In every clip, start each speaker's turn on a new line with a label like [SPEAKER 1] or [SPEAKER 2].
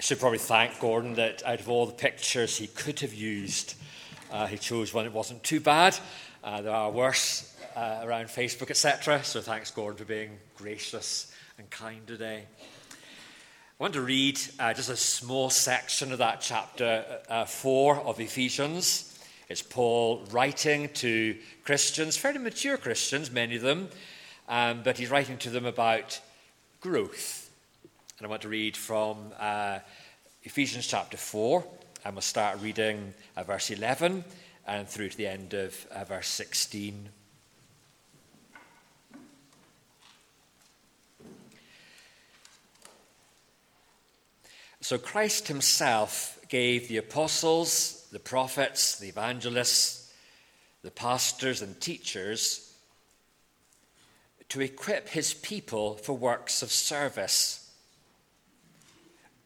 [SPEAKER 1] I should probably thank Gordon that out of all the pictures he could have used, uh, he chose one that wasn't too bad. Uh, there are worse uh, around Facebook, etc. So thanks, Gordon, for being gracious and kind today. I want to read uh, just a small section of that chapter uh, 4 of Ephesians. It's Paul writing to Christians, fairly mature Christians, many of them, um, but he's writing to them about growth and I want to read from uh, Ephesians chapter 4, and we'll start reading uh, verse 11 and through to the end of uh, verse 16. So Christ himself gave the apostles, the prophets, the evangelists, the pastors, and teachers to equip his people for works of service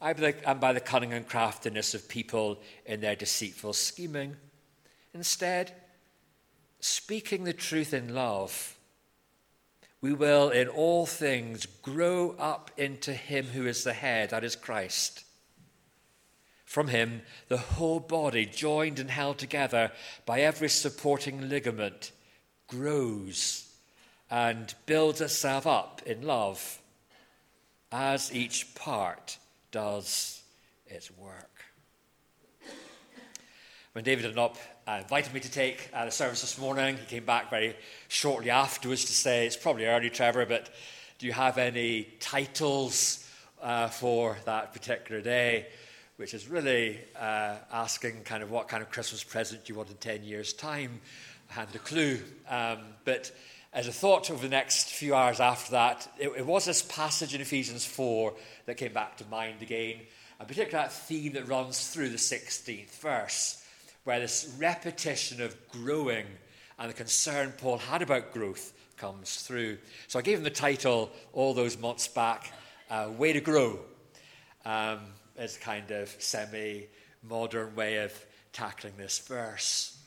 [SPEAKER 1] and by the cunning and craftiness of people in their deceitful scheming. Instead, speaking the truth in love, we will in all things grow up into Him who is the head, that is Christ. From Him, the whole body, joined and held together by every supporting ligament, grows and builds itself up in love as each part does its work. When David Dunlop uh, invited me to take uh, the service this morning, he came back very shortly afterwards to say, It's probably early, Trevor, but do you have any titles uh, for that particular day? Which is really uh, asking kind of what kind of Christmas present you want in 10 years' time. I Hand a clue. Um, but as a thought over the next few hours after that, it, it, was this passage in Ephesians 4 that came back to mind again, and particularly that theme that runs through the 16th verse, where this repetition of growing and the concern Paul had about growth comes through. So I gave him the title all those months back, uh, Way to Grow, um, as a kind of semi modern way of tackling this verse.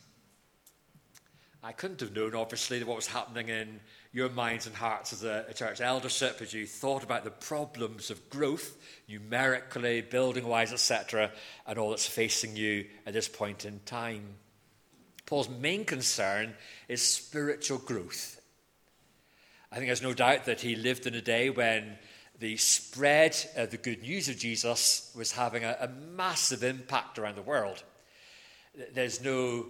[SPEAKER 1] I couldn't have known, obviously, what was happening in your minds and hearts as a, a, church eldership as you thought about the problems of growth, numerically, building wise, etc., and all that's facing you at this point in time. Paul's main concern is spiritual growth. I think there's no doubt that he lived in a day when the spread of the good news of Jesus was having a, a massive impact around the world. There's no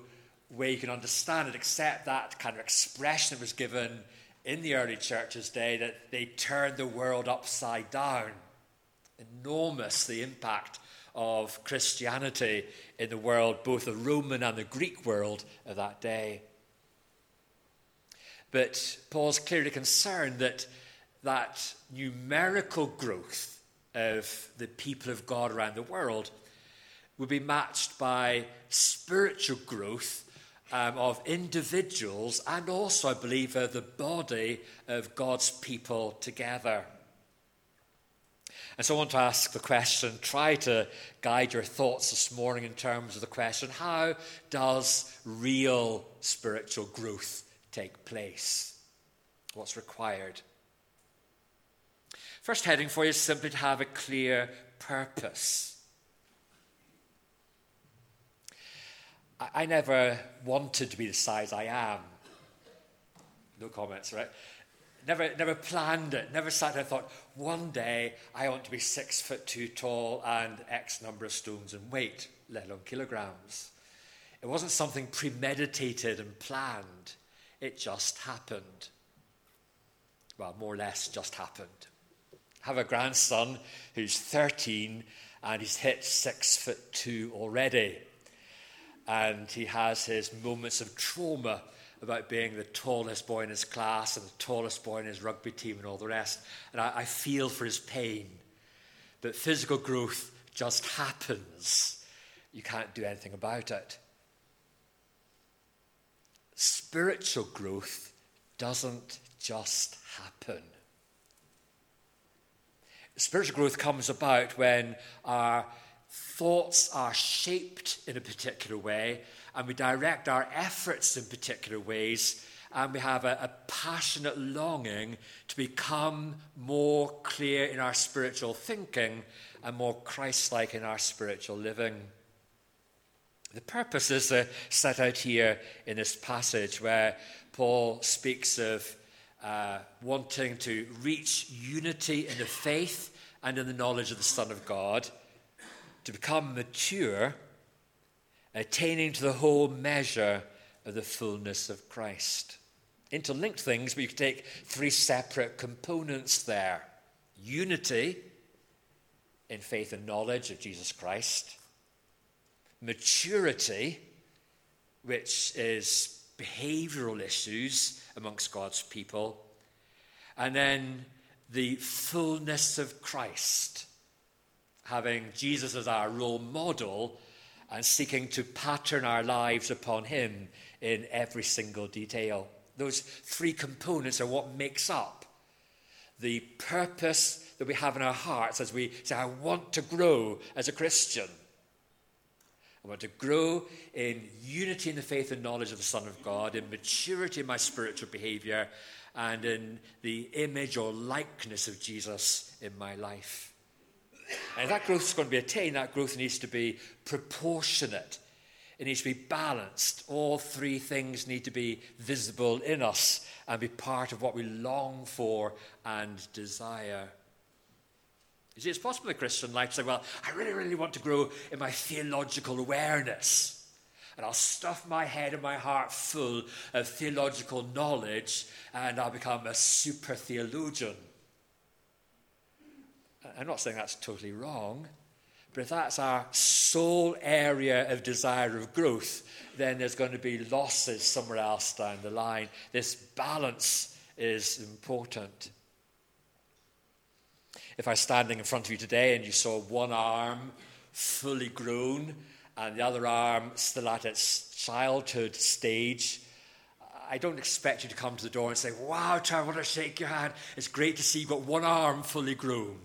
[SPEAKER 1] way you can understand it except that kind of expression that was given in the early church's day that they turned the world upside down. Enormous the impact of Christianity in the world, both the Roman and the Greek world of that day. But Paul's clearly concerned that that numerical growth of the people of God around the world would be matched by spiritual growth um, of individuals and also, I believe, of the body of God's people together. And so I want to ask the question, try to guide your thoughts this morning in terms of the question how does real spiritual growth take place? What's required? First heading for you is simply to have a clear purpose. I, never wanted to be the size I am. No comments, right? Never, never planned it. Never sat there and thought, one day I want to be six foot two tall and X number of stones in weight, let alone kilograms. It wasn't something premeditated and planned. It just happened. Well, more or less just happened. I have a grandson who's 13 and he's hit six foot two already and he has his moments of trauma about being the tallest boy in his class and the tallest boy in his rugby team and all the rest. And I, I feel for his pain. But physical growth just happens. You can't do anything about it. Spiritual growth doesn't just happen. Spiritual growth comes about when our thoughts are shaped in a particular way and we direct our efforts in particular ways and we have a, a passionate longing to become more clear in our spiritual thinking and more Christ like in our spiritual living. The purpose is uh, set out here in this passage where Paul speaks of uh, wanting to reach unity in the faith and in the knowledge of the Son of God, to become mature, attaining to the whole measure of the fullness of Christ. Interlinked things, but you take three separate components there. Unity in faith and knowledge of Jesus Christ, maturity, which is behavioral issues amongst God's people, and then the fullness of Christ, having Jesus as our role model and seeking to pattern our lives upon him in every single detail. Those three components are what makes up the purpose that we have in our hearts as we say, I want to grow as a Christian. I want to grow in unity in the faith and knowledge of the Son of God, in maturity in my spiritual behavior, and in the image or likeness of Jesus in my life. And if that growth is going to be attained, that growth needs to be proportionate. It needs to be balanced. All three things need to be visible in us and be part of what we long for and desire. You see, it's possible in Christian life to say, well, I really, really want to grow in my theological awareness and I'll stuff my head and my heart full of theological knowledge, and I'll become a super theologian. I'm not saying that's totally wrong, but if that's our sole area of desire of growth, then there's going to be losses somewhere else down the line. This balance is important. If I was standing in front of you today and you saw one arm fully grown and the other arm still at its childhood stage. I don't expect you to come to the door and say, Wow, Trevor, I want to shake your hand. It's great to see you've got one arm fully grown.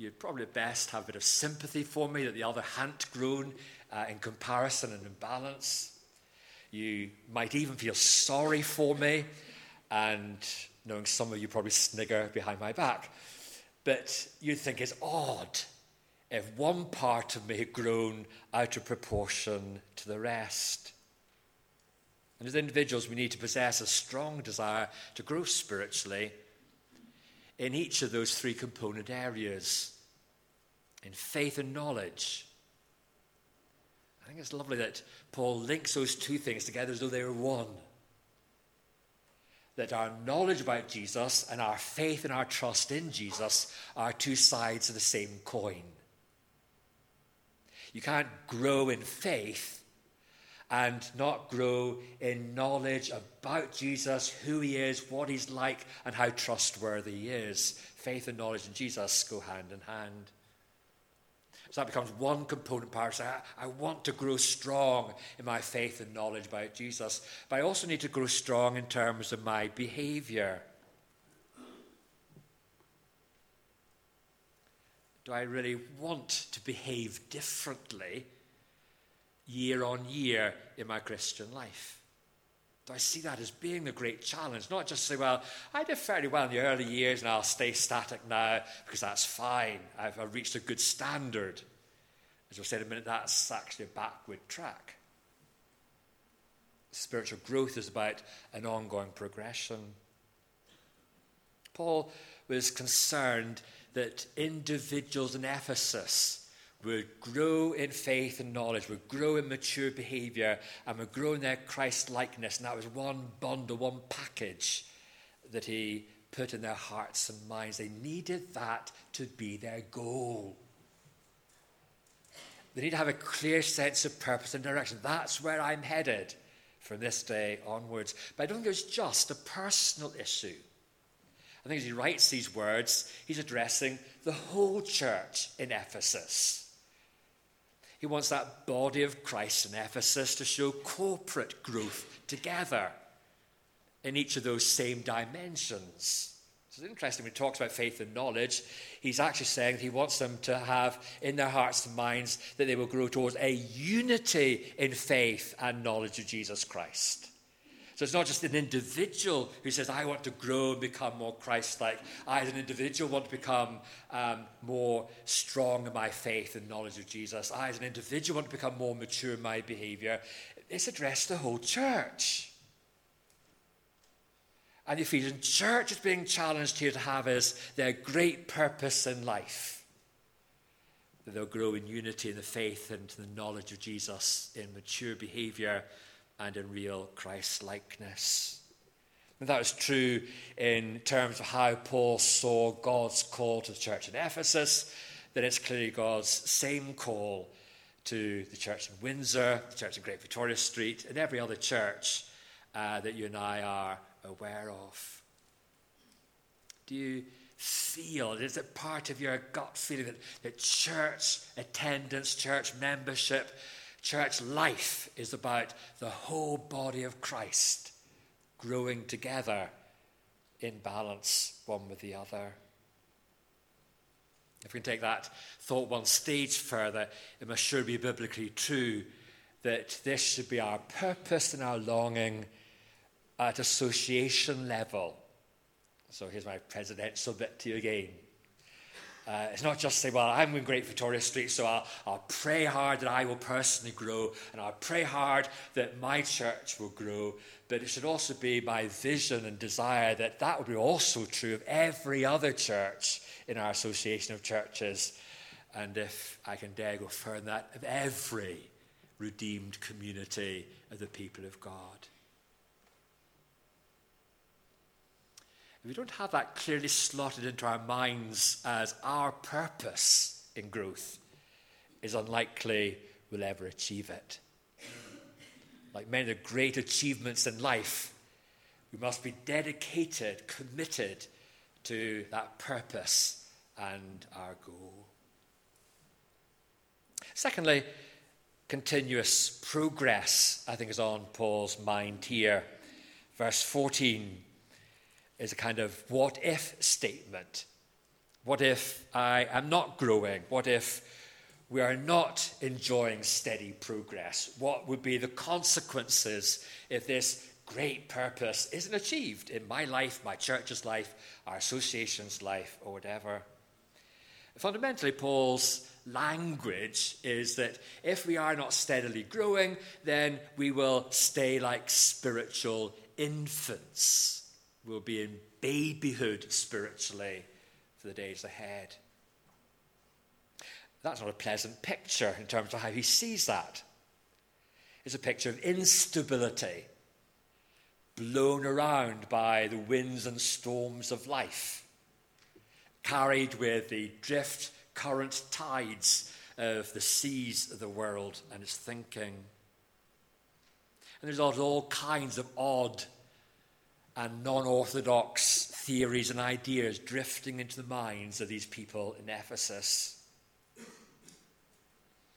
[SPEAKER 1] You'd probably best have a bit of sympathy for me that the other hadn't grown uh, in comparison and in balance. You might even feel sorry for me, and knowing some of you probably snigger behind my back. But you'd think it's odd if one part of me had grown out of proportion to the rest. And as individuals, we need to possess a strong desire to grow spiritually in each of those three component areas in faith and knowledge. I think it's lovely that Paul links those two things together as though they were one. That our knowledge about Jesus and our faith and our trust in Jesus are two sides of the same coin. You can't grow in faith and not grow in knowledge about Jesus, who he is, what he's like, and how trustworthy he is. Faith and knowledge in Jesus go hand in hand. So that becomes one component part. So I, I want to grow strong in my faith and knowledge about Jesus, but I also need to grow strong in terms of my behavior. Do I really want to behave differently year on year in my Christian life? Do I see that as being the great challenge? Not just say, well, I did fairly well in the early years and I'll stay static now because that's fine. I've, I've reached a good standard. As I said a minute, that's actually a backward track. Spiritual growth is about an ongoing progression. Paul was concerned that individuals in Ephesus would grow in faith and knowledge, would grow in mature behavior, and would grow in their Christ likeness. And that was one bundle, one package that he put in their hearts and minds. They needed that to be their goal. They need to have a clear sense of purpose and direction. That's where I'm headed from this day onwards. But I don't think it was just a personal issue. I think as he writes these words, he's addressing the whole church in Ephesus. He wants that body of Christ in Ephesus to show corporate growth together in each of those same dimensions. So it's interesting when he talks about faith and knowledge, he's actually saying he wants them to have in their hearts and minds that they will grow towards a unity in faith and knowledge of Jesus Christ. So it's not just an individual who says, I want to grow and become more Christ like. I, as an individual, want to become um, more strong in my faith and knowledge of Jesus. I, as an individual, want to become more mature in my behavior. It's addressed to the whole church. And the Ephesian church is being challenged here to have as their great purpose in life. That they'll grow in unity in the faith and the knowledge of Jesus in mature behavior and in real Christ likeness. And that was true in terms of how Paul saw God's call to the church in Ephesus, then it's clearly God's same call to the church in Windsor, the church in Great Victoria Street, and every other church uh, that you and I are aware of. Do you feel, is it part of your gut feeling that, that church attendance, church membership, Church life is about the whole body of Christ growing together in balance one with the other. If we can take that thought one stage further, it must sure be biblically true that this should be our purpose and our longing at association level. So here's my presidential bit to you again. Uh, it's not just say, well, I'm in Great Victoria Street, so I'll, I'll pray hard that I will personally grow, and I'll pray hard that my church will grow. But it should also be my vision and desire that that would be also true of every other church in our association of churches. And if I can dare go further than that, of every redeemed community of the people of God. If we don't have that clearly slotted into our minds as our purpose in growth, is unlikely we'll ever achieve it. Like many of the great achievements in life, we must be dedicated, committed to that purpose and our goal. Secondly, continuous progress, I think, is on Paul's mind here. Verse 14 is a kind of what if statement. What if I am not growing? What if we are not enjoying steady progress? What would be the consequences if this great purpose isn't achieved in my life, my church's life, our association's life, or whatever? Fundamentally, Paul's language is that if we are not steadily growing, then we will stay like spiritual infants will be in babyhood spiritually for the days ahead. That's not a pleasant picture in terms of how he sees that. It's a picture of instability, blown around by the winds and storms of life, carried with the drift, current tides of the seas of the world and its thinking. And there's all kinds of odd and non orthodox theories and ideas drifting into the minds of these people in Ephesus.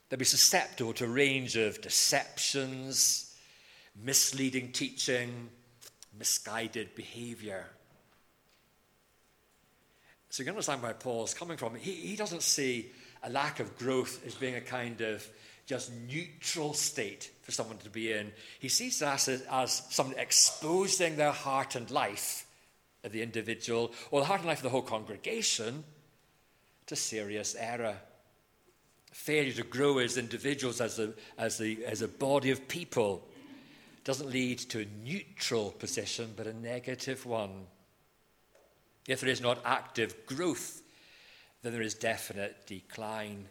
[SPEAKER 1] They'll be susceptible to a range of deceptions, misleading teaching, misguided behavior. So you can understand where Paul's coming from. He, he doesn't see a lack of growth as being a kind of just neutral state for someone to be in. He sees that as, as someone exposing their heart and life of the individual or the heart and life of the whole congregation to serious error. Failure to grow as individuals, as a, as, the, as a body of people, doesn't lead to a neutral position, but a negative one. If there is not active growth, then there is definite decline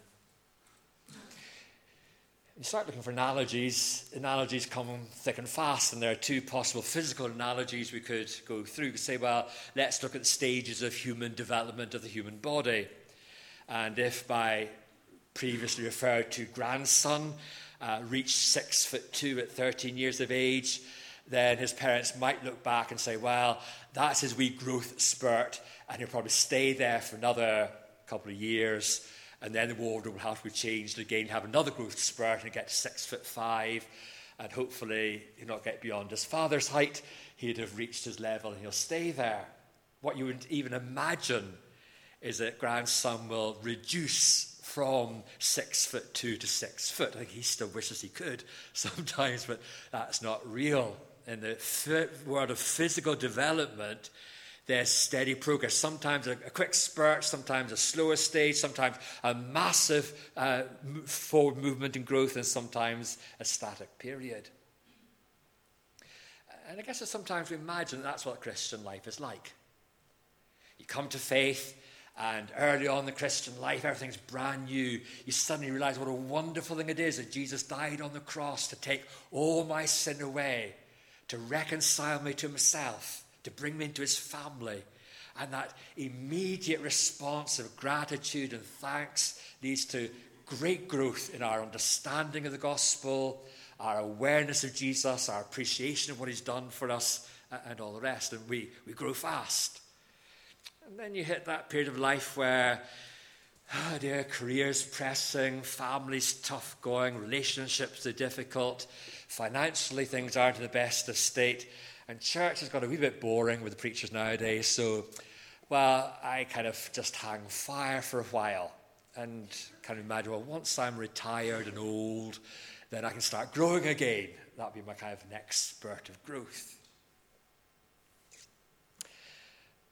[SPEAKER 1] you start looking for analogies, analogies come thick and fast, and there are two possible physical analogies we could go through. We could say, well, let's look at stages of human development of the human body. And if by previously referred to grandson uh, reached six foot two at 13 years of age, then his parents might look back and say, well, that's his wee growth spurt, and he'll probably stay there for another couple of years, and then the wardrobe will have to be changed again, have another growth spurt, and get to six foot five, and hopefully he'll not get beyond his father's height. He'd have reached his level, and he'll stay there. What you wouldn't even imagine is that grandson will reduce from six foot two to six foot. I think he still wishes he could sometimes, but that's not real. In the world of physical development, there's steady progress. Sometimes a, quick spurt, sometimes a slower stage, sometimes a massive uh, forward movement and growth, and sometimes a static period. And I guess that sometimes we imagine that that's what Christian life is like. You come to faith, and early on in the Christian life, everything's brand new. You suddenly realize what a wonderful thing it is that Jesus died on the cross to take all my sin away, to reconcile me to himself, to bring me into his family. And that immediate response of gratitude and thanks leads to great growth in our understanding of the gospel, our awareness of Jesus, our appreciation of what he's done for us, and all the rest. And we, we grow fast. And then you hit that period of life where, oh dear, careers pressing, families tough going, relationships are difficult, financially things aren't in the best of state, and church has got a wee bit boring with the preachers nowadays. So, well, I kind of just hang fire for a while and kind of imagine, well, once I'm retired and old, then I can start growing again. That'll be my kind of next spurt of growth.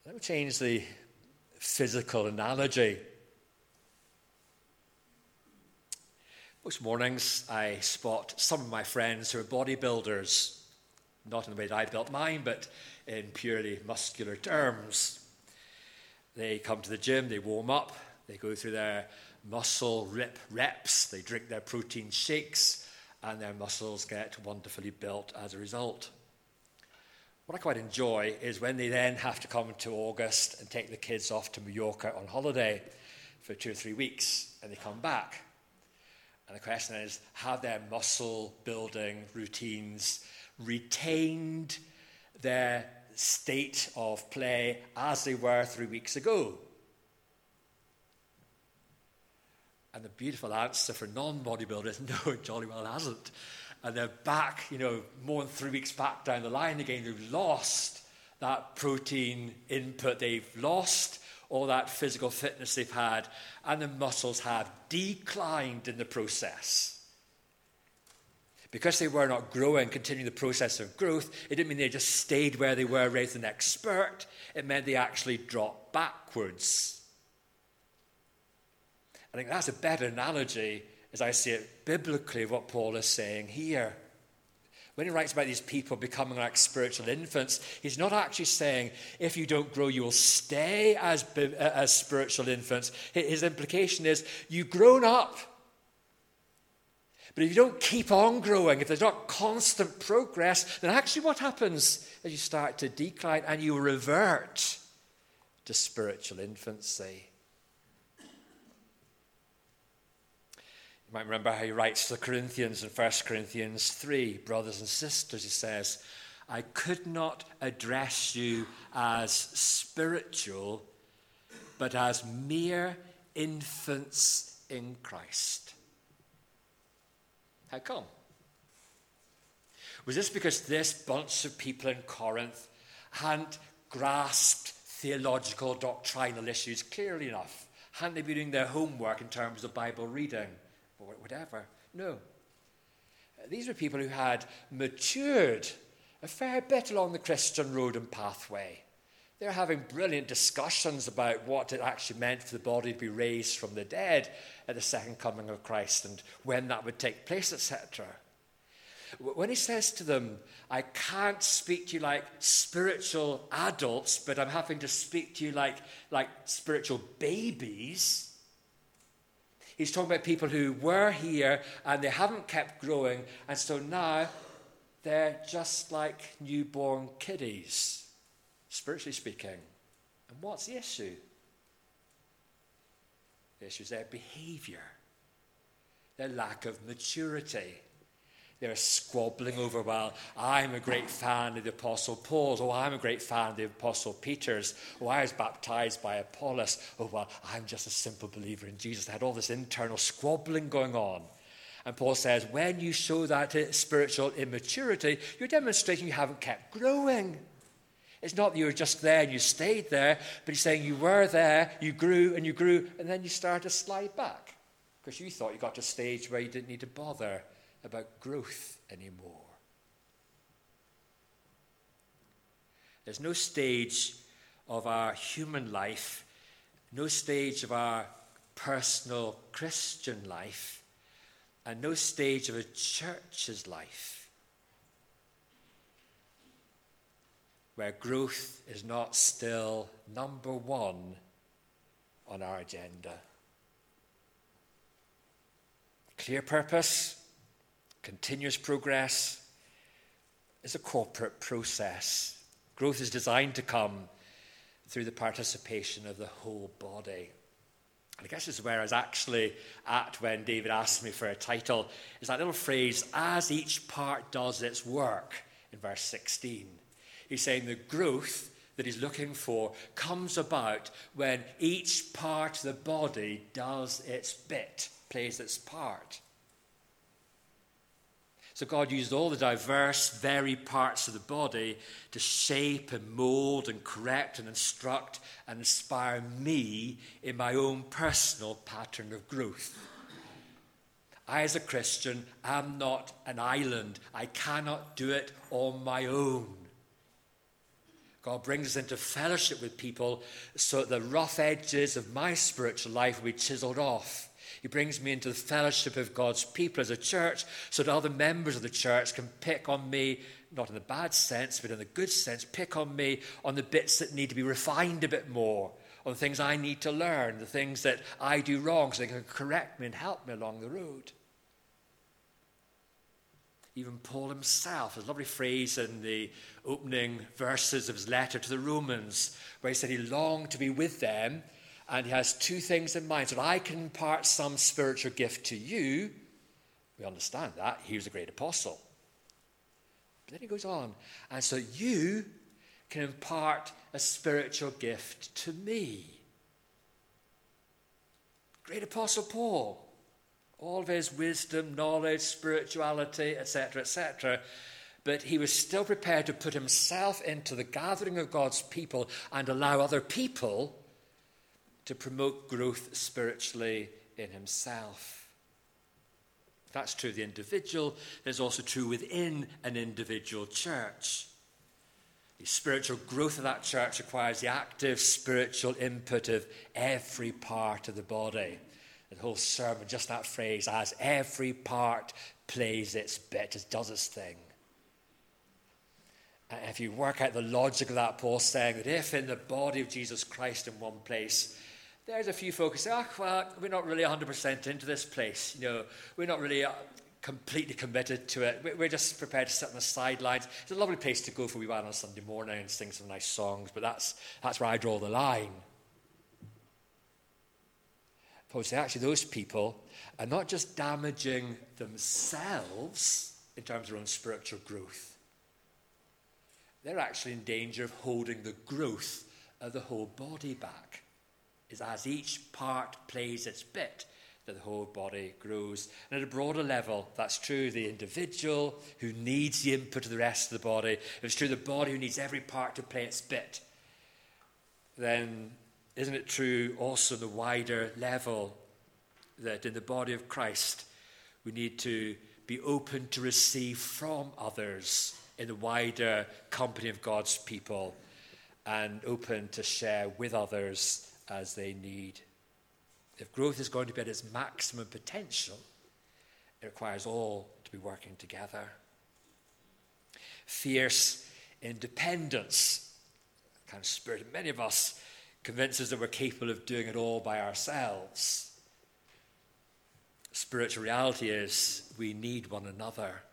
[SPEAKER 1] Let me change the physical analogy. Most mornings, I spot some of my friends who are bodybuilders, not in the way that I built mine, but in purely muscular terms. They come to the gym, they warm up, they go through their muscle rip reps, they drink their protein shakes, and their muscles get wonderfully built as a result. What I quite enjoy is when they then have to come to August and take the kids off to Mallorca on holiday for two or three weeks, and they come back. And the question is have their muscle building routines retained their state of play as they were three weeks ago? And the beautiful answer for non bodybuilders no, it jolly well hasn't and they're back, you know, more than three weeks back down the line again. They've lost that protein input, they've lost all that physical fitness they've had, and the muscles have declined in the process. Because they were not growing, continuing the process of growth, it didn't mean they just stayed where they were, raised the next spurt. It meant they actually dropped backwards. I think that's a better analogy as I see it biblically, what Paul is saying here. When he writes about these people becoming like spiritual infants, he's not actually saying if you don't grow, you will stay as, as spiritual infants. His implication is you've grown up. But if you don't keep on growing, if there's not constant progress, then actually what happens is you start to decline and you revert to spiritual infancy. You might remember how he writes to the Corinthians in 1 Corinthians 3 Brothers and sisters, he says, I could not address you as spiritual, but as mere infants in Christ. How come? Was this because this bunch of people in Corinth hadn't grasped theological, doctrinal issues clearly enough? Hadn't they been doing their homework in terms of Bible reading? or whatever. No. These were people who had matured a fair bit along the Christian road and pathway. They're having brilliant discussions about what it actually meant for the body to be raised from the dead at the second coming of Christ and when that would take place, etc. When he says to them, I can't speak to you like spiritual adults, but I'm having to speak to you like, like spiritual babies, He's talking about people who were here and they haven't kept growing, and so now they're just like newborn kiddies, spiritually speaking. And what's the issue? The issue is their behavior, their lack of maturity. They're squabbling over, well, I'm a great fan of the Apostle Paul's. Oh, I'm a great fan of the Apostle Peter's. Oh, I was baptized by Apollos. Oh, well, I'm just a simple believer in Jesus. They had all this internal squabbling going on. And Paul says, when you show that spiritual immaturity, you're demonstrating you haven't kept growing. It's not that you were just there and you stayed there, but he's saying you were there, you grew and you grew, and then you started to slide back because you thought you got to a stage where you didn't need to bother about growth anymore. There's no stage of our human life, no stage of our personal Christian life, and no stage of a church's life where growth is not still number one on our agenda. Clear purpose, Continuous progress is a corporate process. Growth is designed to come through the participation of the whole body. And I guess this is where I was actually at when David asked me for a title, is that little phrase, as each part does its work, in verse 16. He's saying the growth that he's looking for comes about when each part of the body does its bit, plays its part. So God used all the diverse, varied parts of the body to shape and mold and correct and instruct and inspire me in my own personal pattern of growth. I, as a Christian, am not an island. I cannot do it on my own. God brings us into fellowship with people so that the rough edges of my spiritual life will be chiseled off he brings me into the fellowship of God's people as a church so that other members of the church can pick on me, not in the bad sense, but in the good sense, pick on me on the bits that need to be refined a bit more, on the things I need to learn, the things that I do wrong, so they can correct me and help me along the road. Even Paul himself, a lovely phrase in the opening verses of his letter to the Romans, where he said he longed to be with them and he has two things in mind. So I can impart some spiritual gift to you. We understand that. He was a great apostle. But then he goes on. And so you can impart a spiritual gift to me. Great apostle Paul. All of his wisdom, knowledge, spirituality, etc., etc. But he was still prepared to put himself into the gathering of God's people and allow other people to promote growth spiritually in himself. That's true of the individual, it's also true within an individual church. The spiritual growth of that church requires the active spiritual input of every part of the body. The whole sermon, just that phrase, as every part plays its bit, it does its thing. And if you work out the logic of that, Paul's saying that if in the body of Jesus Christ in one place there's a few folks who say, oh, well, we're not really 100% into this place. You know, we're not really uh, completely committed to it. We're just prepared to sit on the sidelines. It's a lovely place to go for a wee while on a Sunday morning and sing some nice songs, but that's, that's where I draw the line. Say, actually, those people are not just damaging themselves in terms of their own spiritual growth, they're actually in danger of holding the growth of the whole body back is as each part plays its bit that the whole body grows. And at a broader level, that's true the individual who needs the input of the rest of the body. It's true the body who needs every part to play its bit, then isn't it true also the wider level that in the body of Christ we need to be open to receive from others in the wider company of God's people and open to share with others as they need. If growth is going to be at its maximum potential, it requires all to be working together. Fierce independence, kind of spirit of many of us, convinces that we're capable of doing it all by ourselves. Spiritual reality is we need one another.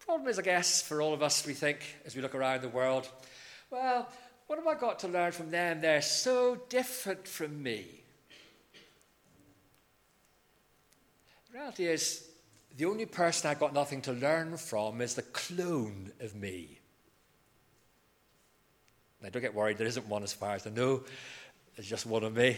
[SPEAKER 1] Problem is, I guess, for all of us, we think as we look around the world, well, what have I got to learn from them? They're so different from me. The reality is, the only person I've got nothing to learn from is the clone of me. Now, don't get worried, there isn't one as far as I know. There's just one of me.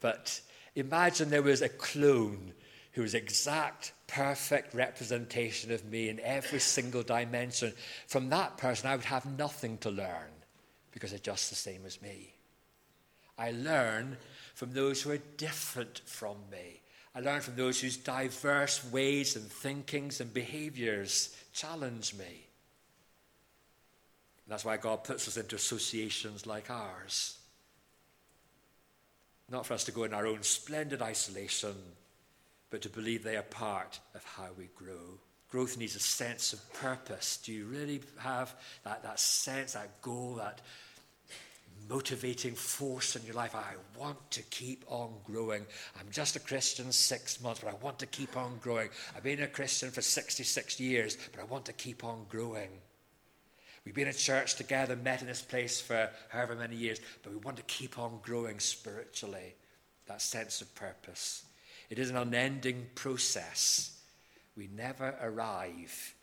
[SPEAKER 1] But imagine there was a clone who was exact, perfect representation of me in every single dimension. From that person, I would have nothing to learn because they're just the same as me. I learn from those who are different from me. I learn from those whose diverse ways and thinkings and behaviors challenge me. That's why God puts us into associations like ours. Not for us to go in our own splendid isolation, but to believe they are part of how we grow. Growth needs a sense of purpose. Do you really have that, that sense, that goal, that motivating force in your life? I want to keep on growing. I'm just a Christian six months, but I want to keep on growing. I've been a Christian for 66 years, but I want to keep on growing. We've been at church together, met in this place for however many years, but we want to keep on growing spiritually. That sense of purpose. It is an unending process. We never arrive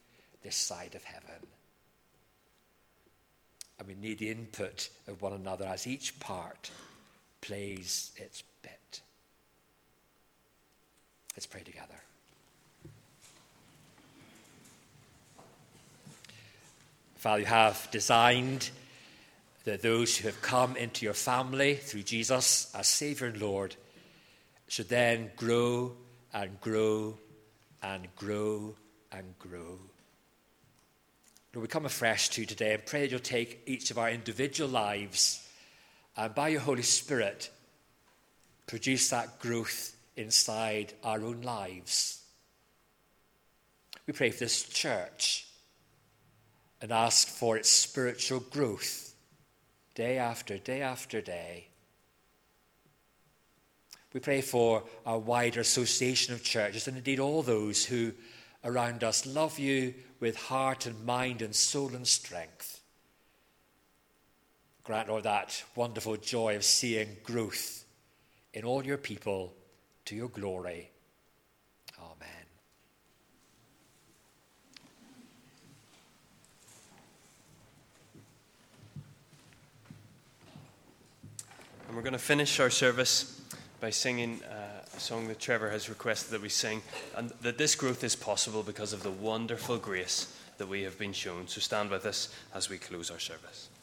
[SPEAKER 1] this side of heaven. And we need the input of one another as each part plays its bit. Let's pray together. Father, you have designed that those who have come into your family through Jesus as Savior and Lord should then grow and grow and grow and grow. Lord, we come afresh to you today and pray that you'll take each of our individual lives and by your Holy Spirit produce that growth inside our own lives. We pray for this church and ask for its spiritual growth day after day after day. We pray for our wider association of churches and indeed all those who around us love you with heart and mind and soul and strength. Grant, Lord, that wonderful joy of seeing growth in all your people to your glory.
[SPEAKER 2] And we're going to finish our service by singing uh, a song that Trevor has requested that we sing, and that this growth is possible because of the wonderful grace that we have been shown. So stand with us as we close our service.